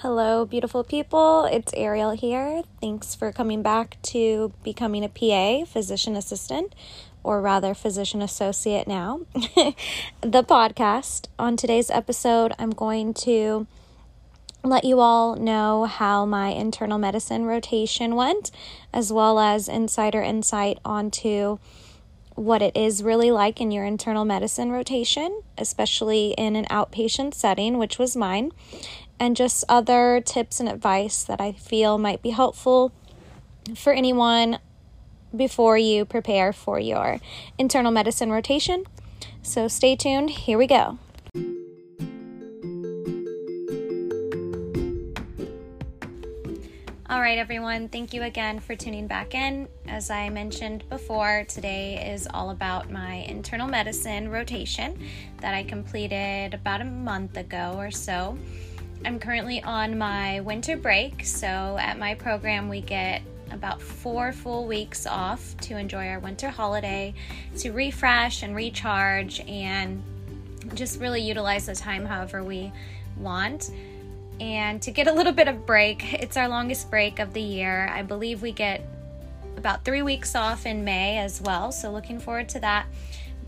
Hello, beautiful people. It's Ariel here. Thanks for coming back to becoming a PA, physician assistant, or rather, physician associate now. the podcast. On today's episode, I'm going to let you all know how my internal medicine rotation went, as well as insider insight onto what it is really like in your internal medicine rotation, especially in an outpatient setting, which was mine, and just other tips and advice that I feel might be helpful for anyone before you prepare for your internal medicine rotation. So stay tuned. Here we go. All right, everyone, thank you again for tuning back in. As I mentioned before, today is all about my internal medicine rotation that I completed about a month ago or so. I'm currently on my winter break, so at my program, we get about four full weeks off to enjoy our winter holiday, to refresh and recharge, and just really utilize the time however we want. And to get a little bit of break, it's our longest break of the year. I believe we get about three weeks off in May as well, so looking forward to that.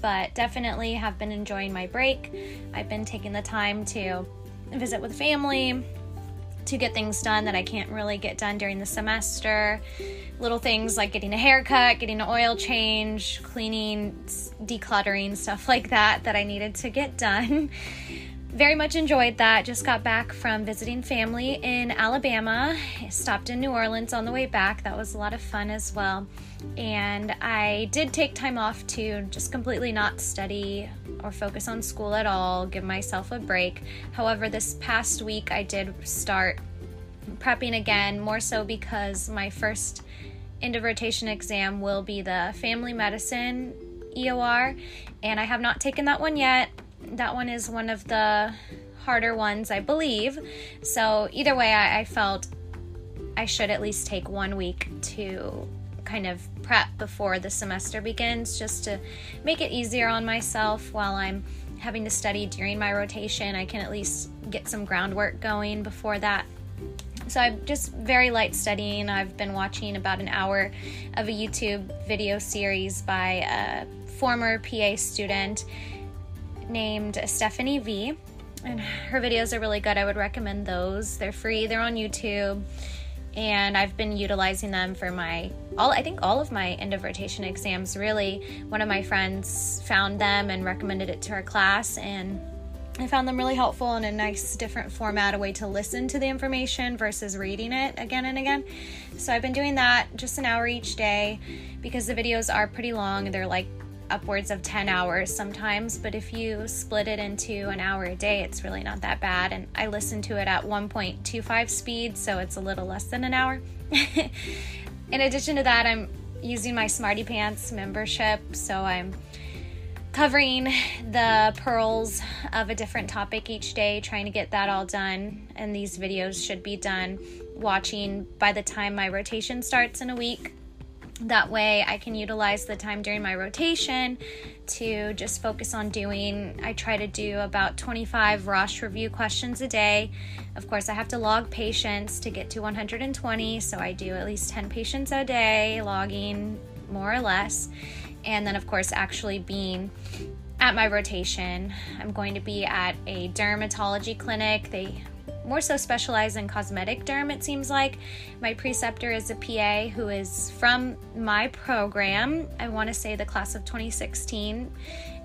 But definitely have been enjoying my break. I've been taking the time to visit with family, to get things done that I can't really get done during the semester. Little things like getting a haircut, getting an oil change, cleaning, decluttering, stuff like that that I needed to get done. Very much enjoyed that. Just got back from visiting family in Alabama. Stopped in New Orleans on the way back. That was a lot of fun as well. And I did take time off to just completely not study or focus on school at all, give myself a break. However, this past week I did start prepping again, more so because my first end of rotation exam will be the family medicine EOR, and I have not taken that one yet. That one is one of the harder ones, I believe. So, either way, I, I felt I should at least take one week to kind of prep before the semester begins just to make it easier on myself while I'm having to study during my rotation. I can at least get some groundwork going before that. So I'm just very light studying. I've been watching about an hour of a YouTube video series by a former PA student named Stephanie V. And her videos are really good. I would recommend those. They're free, they're on YouTube and I've been utilizing them for my all I think all of my end of rotation exams really one of my friends found them and recommended it to her class and I found them really helpful in a nice different format a way to listen to the information versus reading it again and again so I've been doing that just an hour each day because the videos are pretty long and they're like upwards of 10 hours sometimes, but if you split it into an hour a day, it's really not that bad. And I listen to it at 1.25 speed, so it's a little less than an hour. In addition to that, I'm using my Smarty PANCE membership, so I'm covering the pearls of a different topic each day, trying to get that all done. And these videos should be done watching by the time my rotation starts in a week. That way, I can utilize the time during my rotation to just focus on doing. I try to do about 25 Rosh review questions a day. Of course, I have to log patients to get to 120, so I do at least 10 patients a day, logging more or less. And then, of course, actually being at my rotation. I'm going to be at a dermatology clinic. They more so specialize in cosmetic derm, it seems like. My preceptor is a PA who is from my program. I want to say the class of 2016.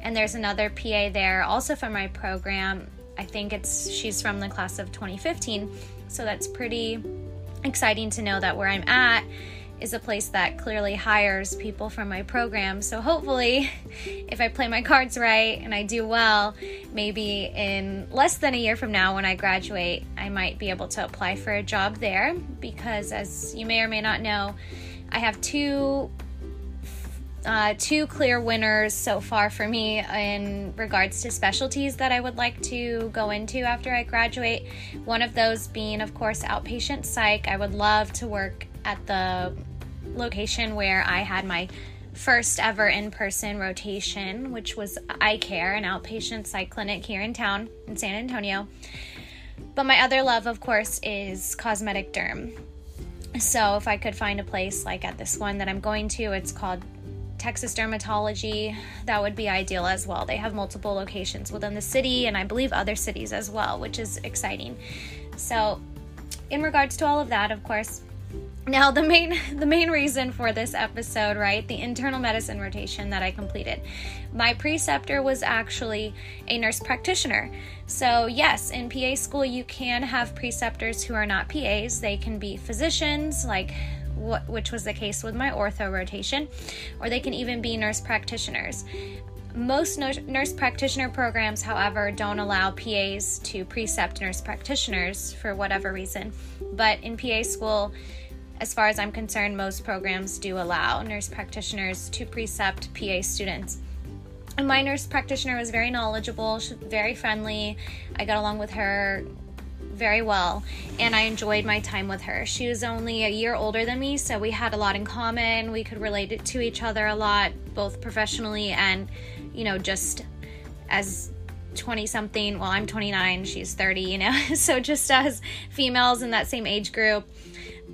And there's another PA there, also from my program. I think it's she's from the class of 2015. So that's pretty exciting to know that where I'm at is a place that clearly hires people from my program. So hopefully, if I play my cards right and I do well, maybe in less than a year from now when I graduate, I might be able to apply for a job there because as you may or may not know, I have two uh, two clear winners so far for me in regards to specialties that I would like to go into after I graduate. One of those being, of course, outpatient psych. I would love to work at the location where I had my first ever in person rotation, which was eye care, an outpatient psych clinic here in town in San Antonio. But my other love, of course, is cosmetic derm. So if I could find a place like at this one that I'm going to, it's called Texas Dermatology, that would be ideal as well. They have multiple locations within the city and I believe other cities as well, which is exciting. So, in regards to all of that, of course, now the main the main reason for this episode, right? The internal medicine rotation that I completed. My preceptor was actually a nurse practitioner. So, yes, in PA school you can have preceptors who are not PAs. They can be physicians like which was the case with my ortho rotation, or they can even be nurse practitioners. Most nurse practitioner programs, however, don't allow PAs to precept nurse practitioners for whatever reason. But in PA school, as far as I'm concerned, most programs do allow nurse practitioners to precept PA students. And my nurse practitioner was very knowledgeable, very friendly. I got along with her very well and I enjoyed my time with her. She was only a year older than me, so we had a lot in common. We could relate to each other a lot, both professionally and, you know, just as 20 something. Well, I'm 29, she's 30, you know, so just as females in that same age group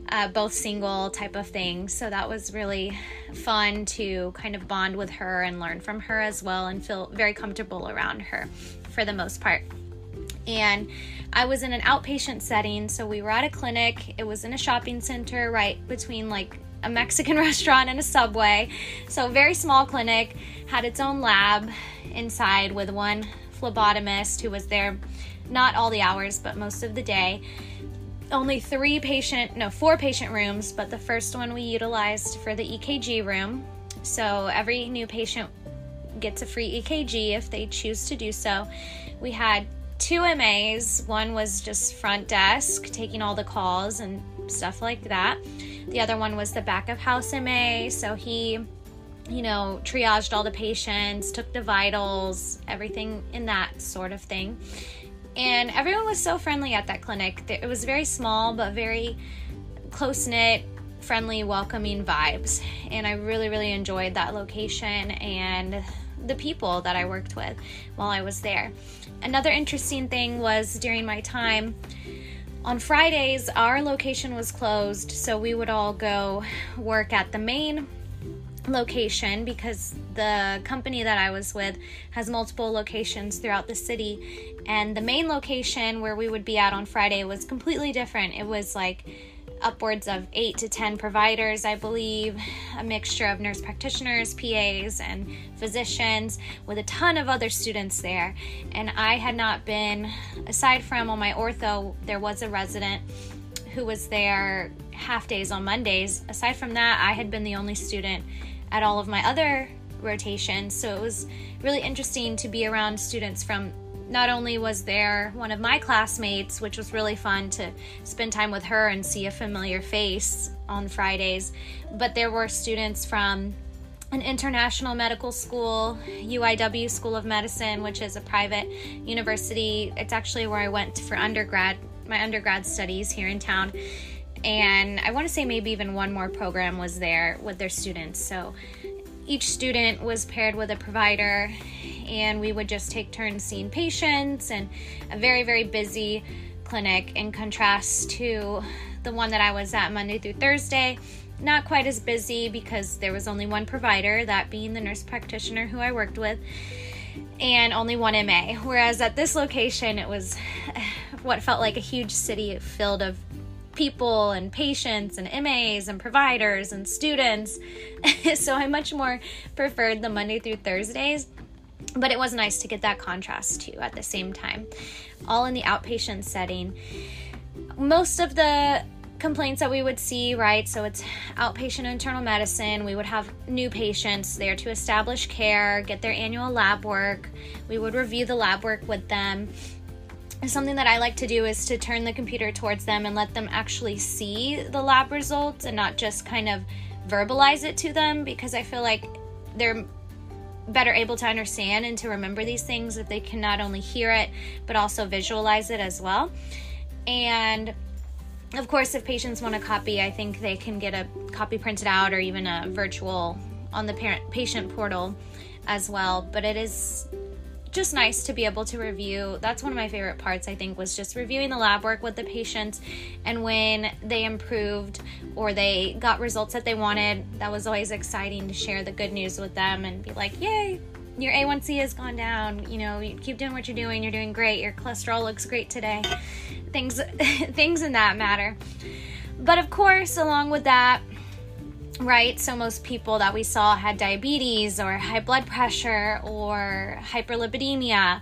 uh, both single type of thing. So that was really fun to kind of bond with her and learn from her as well and feel very comfortable around her for the most part. And I was in an outpatient setting, so we were at a clinic. It was in a shopping center right between like a Mexican restaurant and a subway. So, very small clinic, had its own lab inside with one phlebotomist who was there not all the hours, but most of the day only three patient, no, four patient rooms, but the first one we utilized for the EKG room. So every new patient gets a free EKG if they choose to do so. We had two MAs. One was just front desk, taking all the calls and stuff like that. The other one was the back of house MA. So he, you know, triaged all the patients, took the vitals, everything in that sort of thing and everyone was so friendly at that clinic. It was very small, but very close knit, friendly, welcoming vibes. And I really, really enjoyed that location and the people that I worked with while I was there. Another interesting thing was during my time on Fridays, our location was closed, so we would all go work at the main location because the company that I was with has multiple locations throughout the city. And the main location where we would be at on Friday was completely different. It was like upwards of eight to 10 providers, I believe, a mixture of nurse practitioners, PAs, and physicians, with a ton of other students there. And I had not been, aside from on my ortho, there was a resident who was there half days on Mondays. Aside from that, I had been the only student at all of my other rotations. So it was really interesting to be around students from not only was there one of my classmates, which was really fun to spend time with her and see a familiar face on Fridays, but there were students from an international medical school, UIW School of Medicine, which is a private university. It's actually where I went for undergrad, my undergrad studies here in town and I want to say maybe even one more program was there with their students. So each student was paired with a provider, and we would just take turns seeing patients and a very, very busy clinic in contrast to the one that I was at Monday through Thursday. Not quite as busy because there was only one provider, that being the nurse practitioner who I worked with, and only one MA. Whereas at this location, it was what felt like a huge city filled of people and patients and MAs and providers and students. so I much more preferred the Monday through Thursdays. But it was nice to get that contrast too at the same time, all in the outpatient setting. Most of the complaints that we would see, right? So it's outpatient internal medicine. We would have new patients there to establish care, get their annual lab work. We would review the lab work with them something that I like to do is to turn the computer towards them and let them actually see the lab results and not just kind of verbalize it to them because I feel like they're better able to understand and to remember these things if they can not only hear it but also visualize it as well. And of course, if patients want a copy, I think they can get a copy printed out or even a virtual on the parent patient portal as well. But it is just nice to be able to review. That's one of my favorite parts, I think, was just reviewing the lab work with the patients. And when they improved or they got results that they wanted, that was always exciting to share the good news with them and be like, yay, your A1C has gone down. You know, you keep doing what you're doing. You're doing great. Your cholesterol looks great today. Things, things in that matter. But of course, along with that, right? So most people that we saw had diabetes or high blood pressure or hyperlipidemia.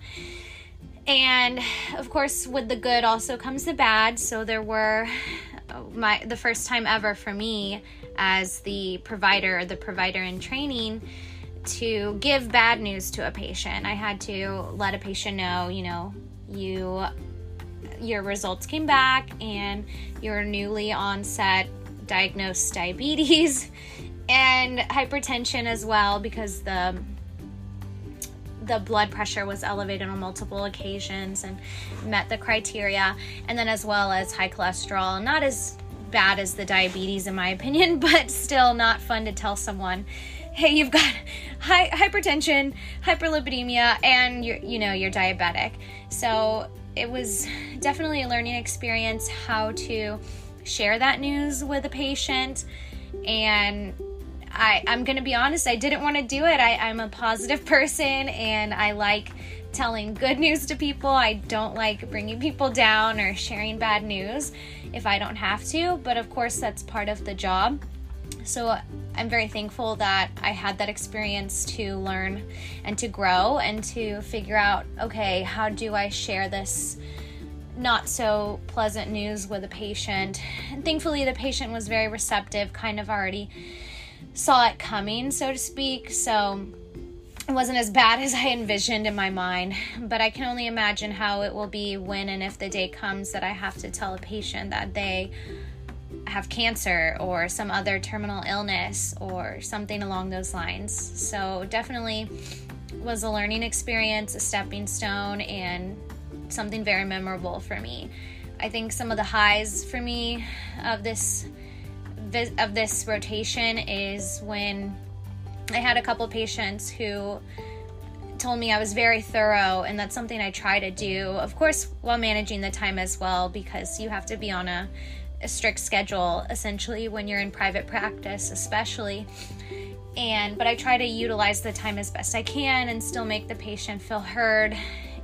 And of course, with the good also comes the bad. So there were my the first time ever for me as the provider, the provider in training to give bad news to a patient. I had to let a patient know, you know, you your results came back and your newly onset diagnosed diabetes and hypertension as well because the the blood pressure was elevated on multiple occasions and met the criteria. And then as well as high cholesterol not as bad as the diabetes in my opinion but still not fun to tell someone hey you've got high, hypertension hyperlipidemia and you're you know you're diabetic. So it was definitely a learning experience how to share that news with a patient. And I, I'm going to be honest, I didn't want to do it. I, I'm a positive person and I like telling good news to people. I don't like bringing people down or sharing bad news if I don't have to, but of course, that's part of the job. So I'm very thankful that I had that experience to learn and to grow and to figure out okay, how do I share this not so pleasant news with a patient. And thankfully, the patient was very receptive, kind of already saw it coming, so to speak. So it wasn't as bad as I envisioned in my mind. But I can only imagine how it will be when and if the day comes that I have to tell a patient that they have cancer or some other terminal illness or something along those lines. So definitely was a learning experience, a stepping stone, and something very memorable for me. I think some of the highs for me of this of this rotation is when I had a couple patients who told me I was very thorough, and that's something I try to do, of course, while managing the time as well, because you have to be on a, a strict schedule essentially when you're in private practice, especially. And but I try to utilize the time as best I can and still make the patient feel heard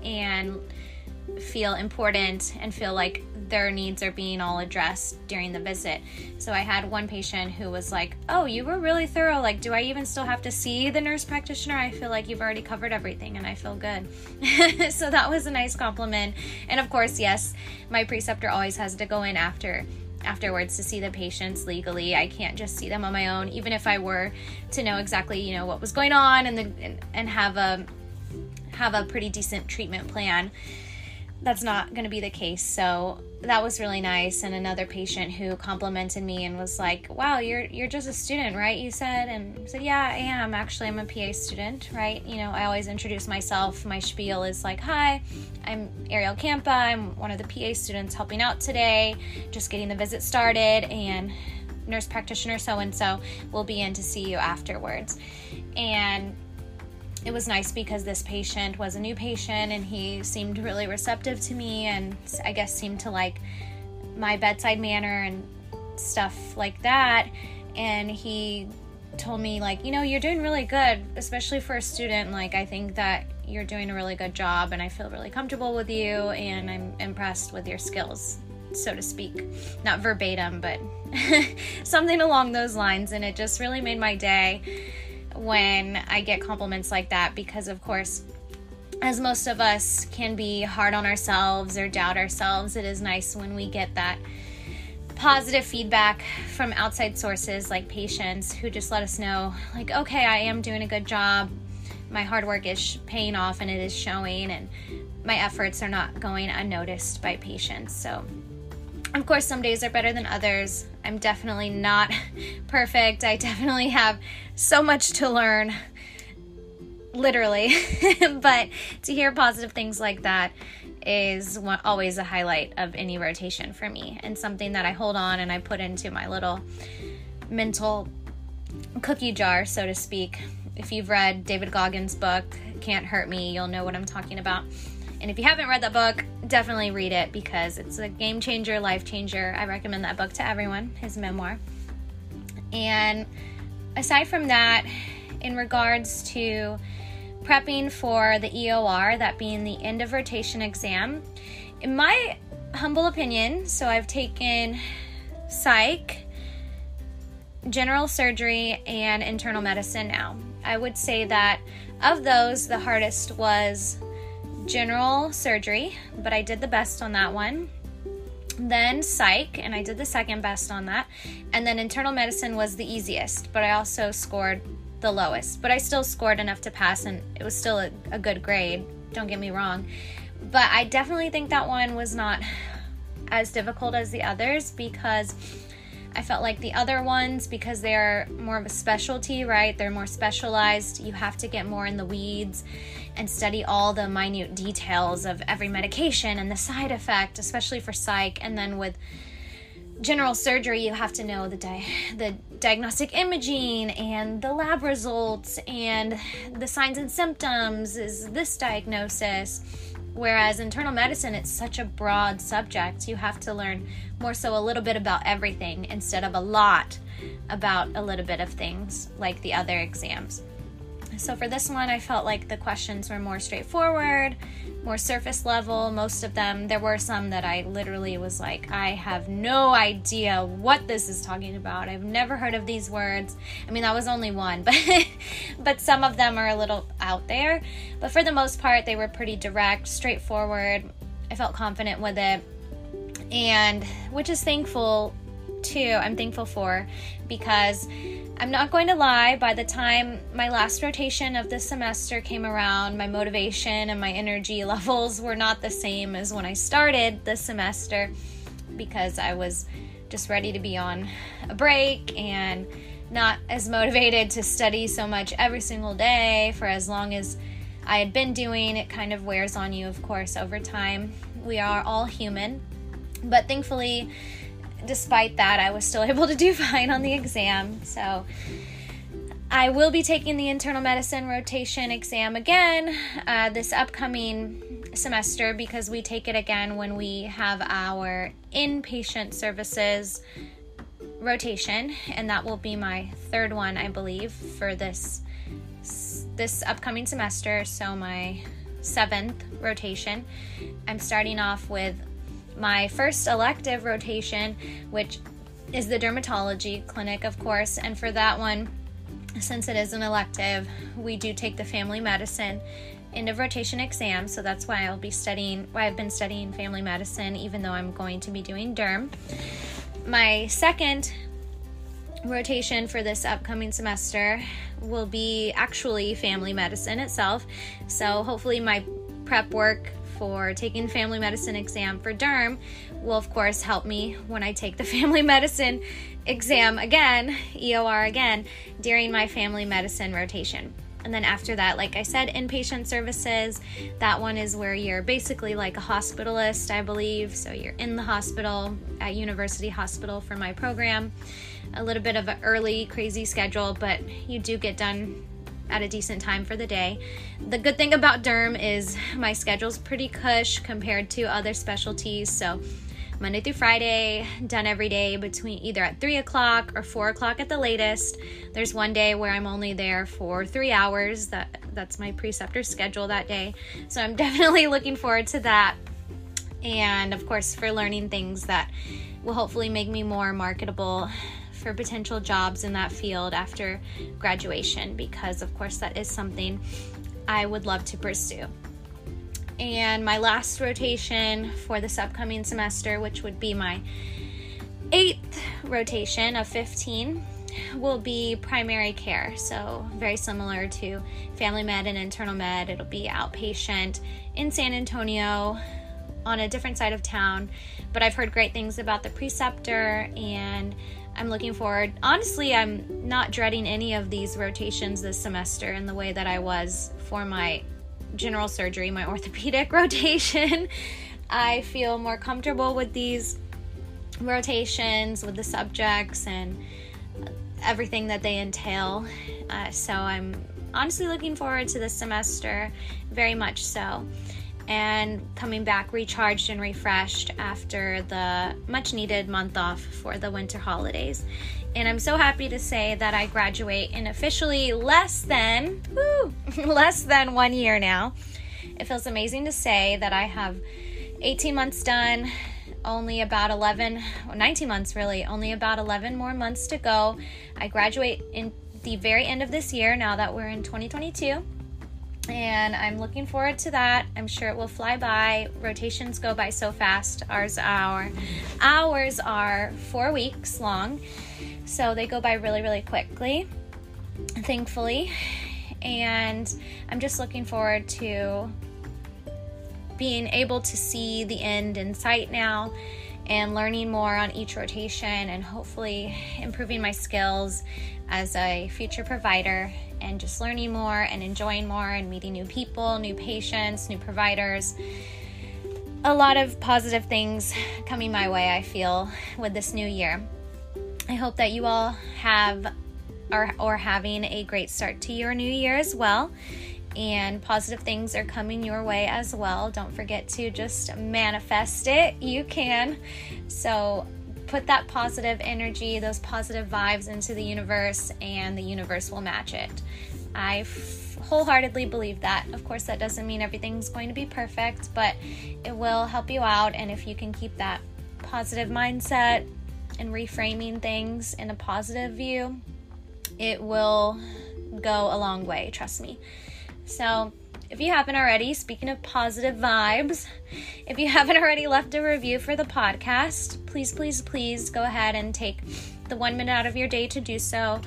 and feel important and feel like their needs are being all addressed during the visit. So I had one patient who was like, "Oh, you were really thorough. Like, do I even still have to see the nurse practitioner? I feel like you've already covered everything and I feel good." so that was a nice compliment. And of course, yes, my preceptor always has to go in after afterwards to see the patients legally. I can't just see them on my own even if I were to know exactly, you know, what was going on and the and, and have a have a pretty decent treatment plan that's not going to be the case. So that was really nice. And another patient who complimented me and was like, "Wow, you're you're just a student, right?" You said, and I said, "Yeah, I am. Actually, I'm a PA student, right? You know, I always introduce myself. My spiel is like, "Hi, I'm Ariel Campa. I'm one of the PA students helping out today, just getting the visit started, and nurse practitioner so and so will be in to see you afterwards." And it was nice because this patient was a new patient and he seemed really receptive to me and I guess seemed to like my bedside manner and stuff like that. And he told me, like, you know, you're doing really good, especially for a student. Like, I think that you're doing a really good job and I feel really comfortable with you and I'm impressed with your skills, so to speak. Not verbatim, but something along those lines. And it just really made my day when I get compliments like that because, of course, as most of us can be hard on ourselves or doubt ourselves, it is nice when we get that positive feedback from outside sources like patients who just let us know, like, okay, I am doing a good job. My hard work is paying off and it is showing, and my efforts are not going unnoticed by patients. So, of course, some days are better than others. I'm definitely not perfect. I definitely have so much to learn, literally. but to hear positive things like that is always a highlight of any rotation for me and something that I hold on and I put into my little mental cookie jar, so to speak, if you've read David Goggins' book, Can't Hurt Me, you'll know what I'm talking about. And if you haven't read that book, definitely read it because it's a game changer, life changer. I recommend that book to everyone, his memoir. And aside from that, in regards to prepping for the EOR, that being the end of rotation exam, in my humble opinion, so I've taken psych, general surgery, and internal medicine now. I would say that of those, the hardest was general surgery, but I did the best on that one. Then psych, and I did the second best on that. And then internal medicine was the easiest, but I also scored the lowest. But I still scored enough to pass, and it was still a, a good grade. Don't get me wrong. But I definitely think that one was not as difficult as the others because I felt like the other ones, because they're more of a specialty, right? They're more specialized. You have to get more in the weeds and study all the minute details of every medication and the side effect, especially for psych. And then with general surgery, you have to know the di- the diagnostic imaging and the lab results and the signs and symptoms. Is this diagnosis? Whereas internal medicine, it's such a broad subject. You have to learn more so a little bit about everything instead of a lot about a little bit of things like the other exams. So for this one, I felt like the questions were more straightforward, more surface level. Most of them, there were some that I literally was like, I have no idea what this is talking about. I've never heard of these words. I mean, that was only one, but but some of them are a little out there. But for the most part, they were pretty direct, straightforward. I felt confident with it. And which is thankful too. I'm thankful for because I'm not going to lie, by the time my last rotation of this semester came around, my motivation and my energy levels were not the same as when I started the semester because I was just ready to be on a break and not as motivated to study so much every single day for as long as I had been doing. It kind of wears on you, of course, over time. We are all human. But thankfully, despite that, I was still able to do fine on the exam. So I will be taking the internal medicine rotation exam again uh, this upcoming semester because we take it again when we have our inpatient services rotation, and that will be my third one, I believe, for this this upcoming semester. So my seventh rotation. I'm starting off with my first elective rotation, which is the dermatology clinic, of course. And for that one, since it is an elective, we do take the family medicine end of rotation exam. So that's why I'll be studying, why I've been studying family medicine, even though I'm going to be doing derm. My second rotation for this upcoming semester will be actually family medicine itself. So hopefully, my prep work for taking family medicine exam for derm will of course help me when I take the family medicine exam again, EOR again, during my family medicine rotation. And then after that, like I said, inpatient services, that one is where you're basically like a hospitalist, I believe. So you're in the hospital at University Hospital for my program. A little bit of an early, crazy schedule, but you do get done at a decent time for the day. The good thing about derm is my schedule's pretty cush compared to other specialties. So Monday through Friday, done every day between either at 3 o'clock or 4 o'clock at the latest. There's one day where I'm only there for three hours. That that's my preceptor schedule that day. So I'm definitely looking forward to that. And of course for learning things that will hopefully make me more marketable for potential jobs in that field after graduation because, of course, that is something I would love to pursue. And my last rotation for this upcoming semester, which would be my eighth rotation of 15, will be primary care. So, very similar to family med and internal med. It'll be outpatient in San Antonio on a different side of town. But I've heard great things about the preceptor and I'm looking forward. Honestly, I'm not dreading any of these rotations this semester in the way that I was for my general surgery, my orthopedic rotation. I feel more comfortable with these rotations, with the subjects, and everything that they entail. Uh, so I'm honestly looking forward to this semester very much so. And coming back recharged and refreshed after the much needed month off for the winter holidays. And I'm so happy to say that I graduate in officially less than, woo, less than one year now. It feels amazing to say that I have 18 months done, only about 11, 19 months really, only about 11 more months to go. I graduate in the very end of this year now that we're in 2022. And I'm looking forward to that. I'm sure it will fly by. Rotations go by so fast. Ours are hours are four weeks long. So they go by really, really quickly, thankfully. And I'm just looking forward to being able to see the end in sight now and learning more on each rotation and hopefully improving my skills as a future provider and just learning more and enjoying more and meeting new people, new patients, new providers. A lot of positive things coming my way, I feel, with this new year. I hope that you all have are or having a great start to your new year as well and positive things are coming your way as well. Don't forget to just manifest it. You can. So put that positive energy, those positive vibes into the universe, and the universe will match it. I f- wholeheartedly believe that. Of course, that doesn't mean everything's going to be perfect, but it will help you out. And if you can keep that positive mindset and reframing things in a positive view, it will go a long way, trust me. So, if you haven't already, speaking of positive vibes, if you haven't already left a review for the podcast, please, please, please go ahead and take the one minute out of your day to do so.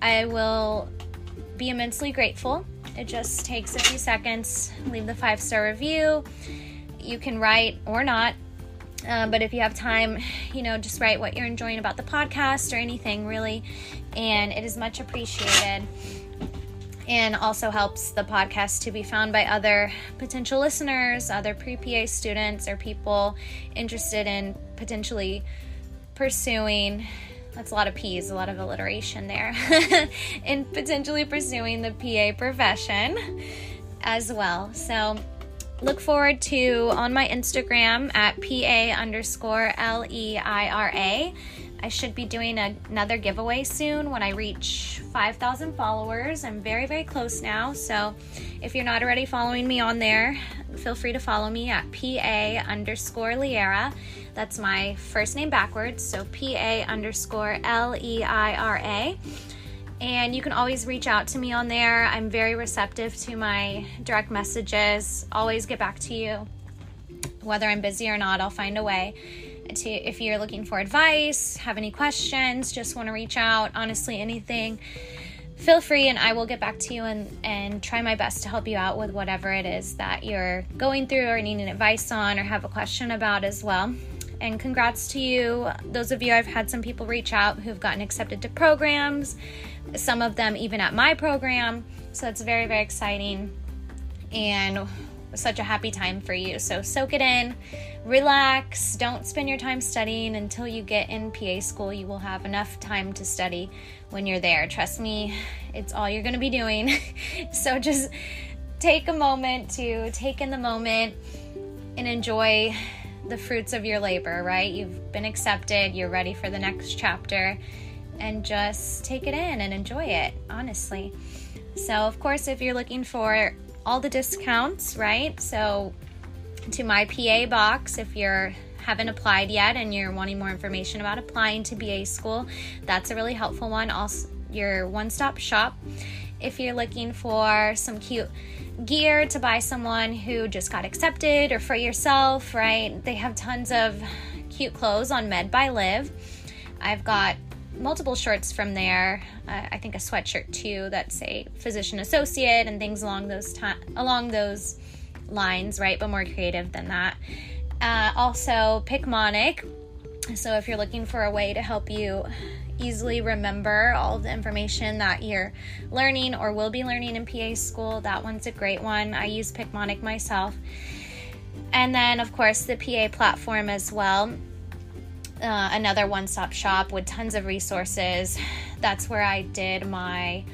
I will be immensely grateful. It just takes a few seconds. Leave the five star review. You can write or not, uh, but if you have time, you know, just write what you're enjoying about the podcast or anything really, and it is much appreciated and also helps the podcast to be found by other potential listeners, other pre PA students, or people interested in potentially pursuing. That's a lot of P's, a lot of alliteration there. in potentially pursuing the PA profession as well. So, look forward to on my Instagram at PA underscore L E I R A I should be doing a, another giveaway soon when I reach 5,000 followers. I'm very, very close now. So if you're not already following me on there, feel free to follow me at PA underscore Leira. That's my first name backwards. So PA underscore L E I R A. And you can always reach out to me on there. I'm very receptive to my direct messages. Always get back to you. Whether I'm busy or not, I'll find a way to if you're looking for advice, have any questions, just want to reach out, honestly, anything, feel free and I will get back to you and, and try my best to help you out with whatever it is that you're going through or needing advice on or have a question about as well. And congrats to you. Those of you, I've had some people reach out who've gotten accepted to programs, some of them even at my program. So it's very, very exciting. And such a happy time for you. So soak it in, relax, don't spend your time studying until you get in PA school. You will have enough time to study when you're there. Trust me, it's all you're going to be doing. so just take a moment to take in the moment and enjoy the fruits of your labor, right? You've been accepted, you're ready for the next chapter, and just take it in and enjoy it, honestly. So, of course, if you're looking for all the discounts, right? So to my PA box, if you're haven't applied yet and you're wanting more information about applying to PA school, that's a really helpful one. Also, your one-stop shop. If you're looking for some cute gear to buy someone who just got accepted or for yourself, right? They have tons of cute clothes on Med by Live. I've got multiple shorts from there. Uh, I think a sweatshirt too that say physician associate and things along those time along those lines, right? But more creative than that. Uh, also, Picmonic. So if you're looking for a way to help you easily remember all of the information that you're learning or will be learning in PA school, that one's a great one. I use Picmonic myself. And then, of course, the PA platform as well uh, another one stop shop with tons of resources. That's where I did my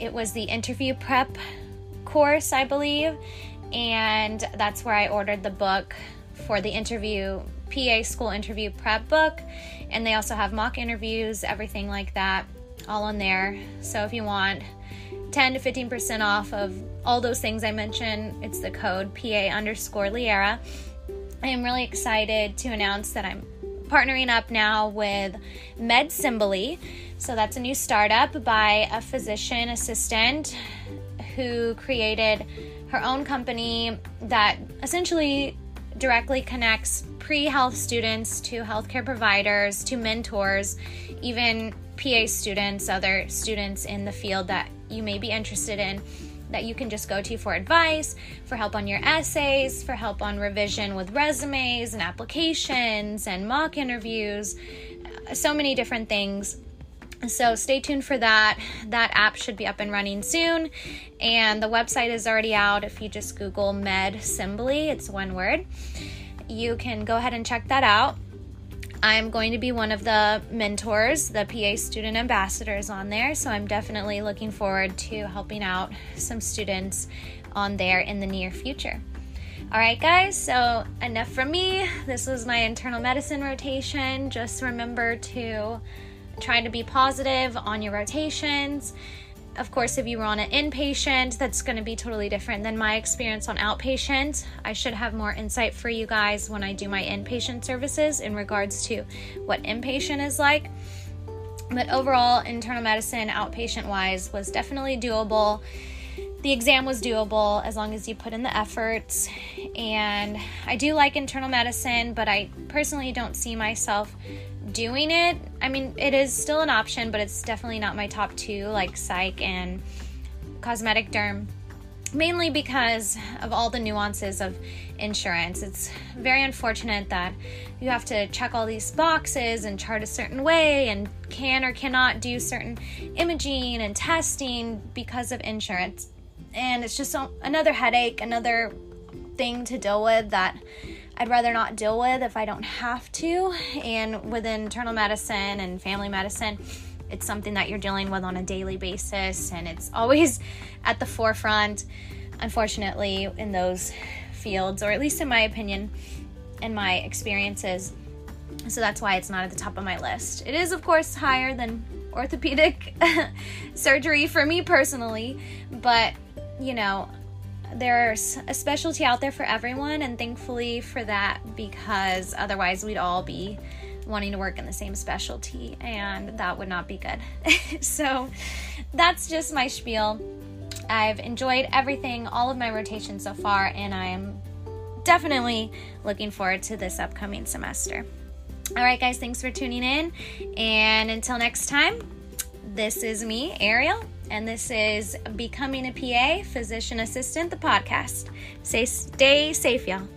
it was the interview prep course, I believe, and that's where I ordered the book for the interview PA school interview prep book. And they also have mock interviews, everything like that, all on there. So if you want 10 to 15% off of all those things I mentioned, it's the code PA underscore Leira. I am really excited to announce that I'm partnering up now with MedSimbly. So that's a new startup by a physician assistant who created her own company that essentially directly connects pre health students to healthcare providers, to mentors, even PA students, other students in the field that you may be interested in that you can just go to for advice, for help on your essays, for help on revision with resumes and applications and mock interviews, uh, so many different things. So stay tuned for that. That app should be up and running soon. And the website is already out. If you just Google Med MedSimbly, it's one word. You can go ahead and check that out. I'm going to be one of the mentors, the PA student ambassadors on there. So I'm definitely looking forward to helping out some students on there in the near future. All right, guys, so enough from me. This was my internal medicine rotation. Just remember to try to be positive on your rotations. Of course, if you were on an inpatient, that's going to be totally different than my experience on outpatient. I should have more insight for you guys when I do my inpatient services in regards to what inpatient is like. But overall, internal medicine, outpatient wise, was definitely doable. The exam was doable as long as you put in the efforts. And I do like internal medicine, but I personally don't see myself doing it. I mean, it is still an option, but it's definitely not my top two, like psych and cosmetic derm. Mainly because of all the nuances of insurance. It's very unfortunate that you have to check all these boxes and chart a certain way and can or cannot do certain imaging and testing because of insurance. And it's just another headache, another thing to deal with that I'd rather not deal with if I don't have to. And with internal medicine and family medicine, it's something that you're dealing with on a daily basis, and it's always at the forefront, unfortunately, in those fields, or at least in my opinion and my experiences. So that's why it's not at the top of my list. It is, of course, higher than orthopedic surgery for me personally, but you know, there's a specialty out there for everyone, and thankfully for that, because otherwise we'd all be wanting to work in the same specialty, and that would not be good. so that's just my spiel. I've enjoyed everything, all of my rotations so far, and I am definitely looking forward to this upcoming semester. All right, guys, thanks for tuning in. And until next time, this is me, Ariel, and this is Becoming a PA Physician Assistant, the podcast. Say, stay safe, y'all.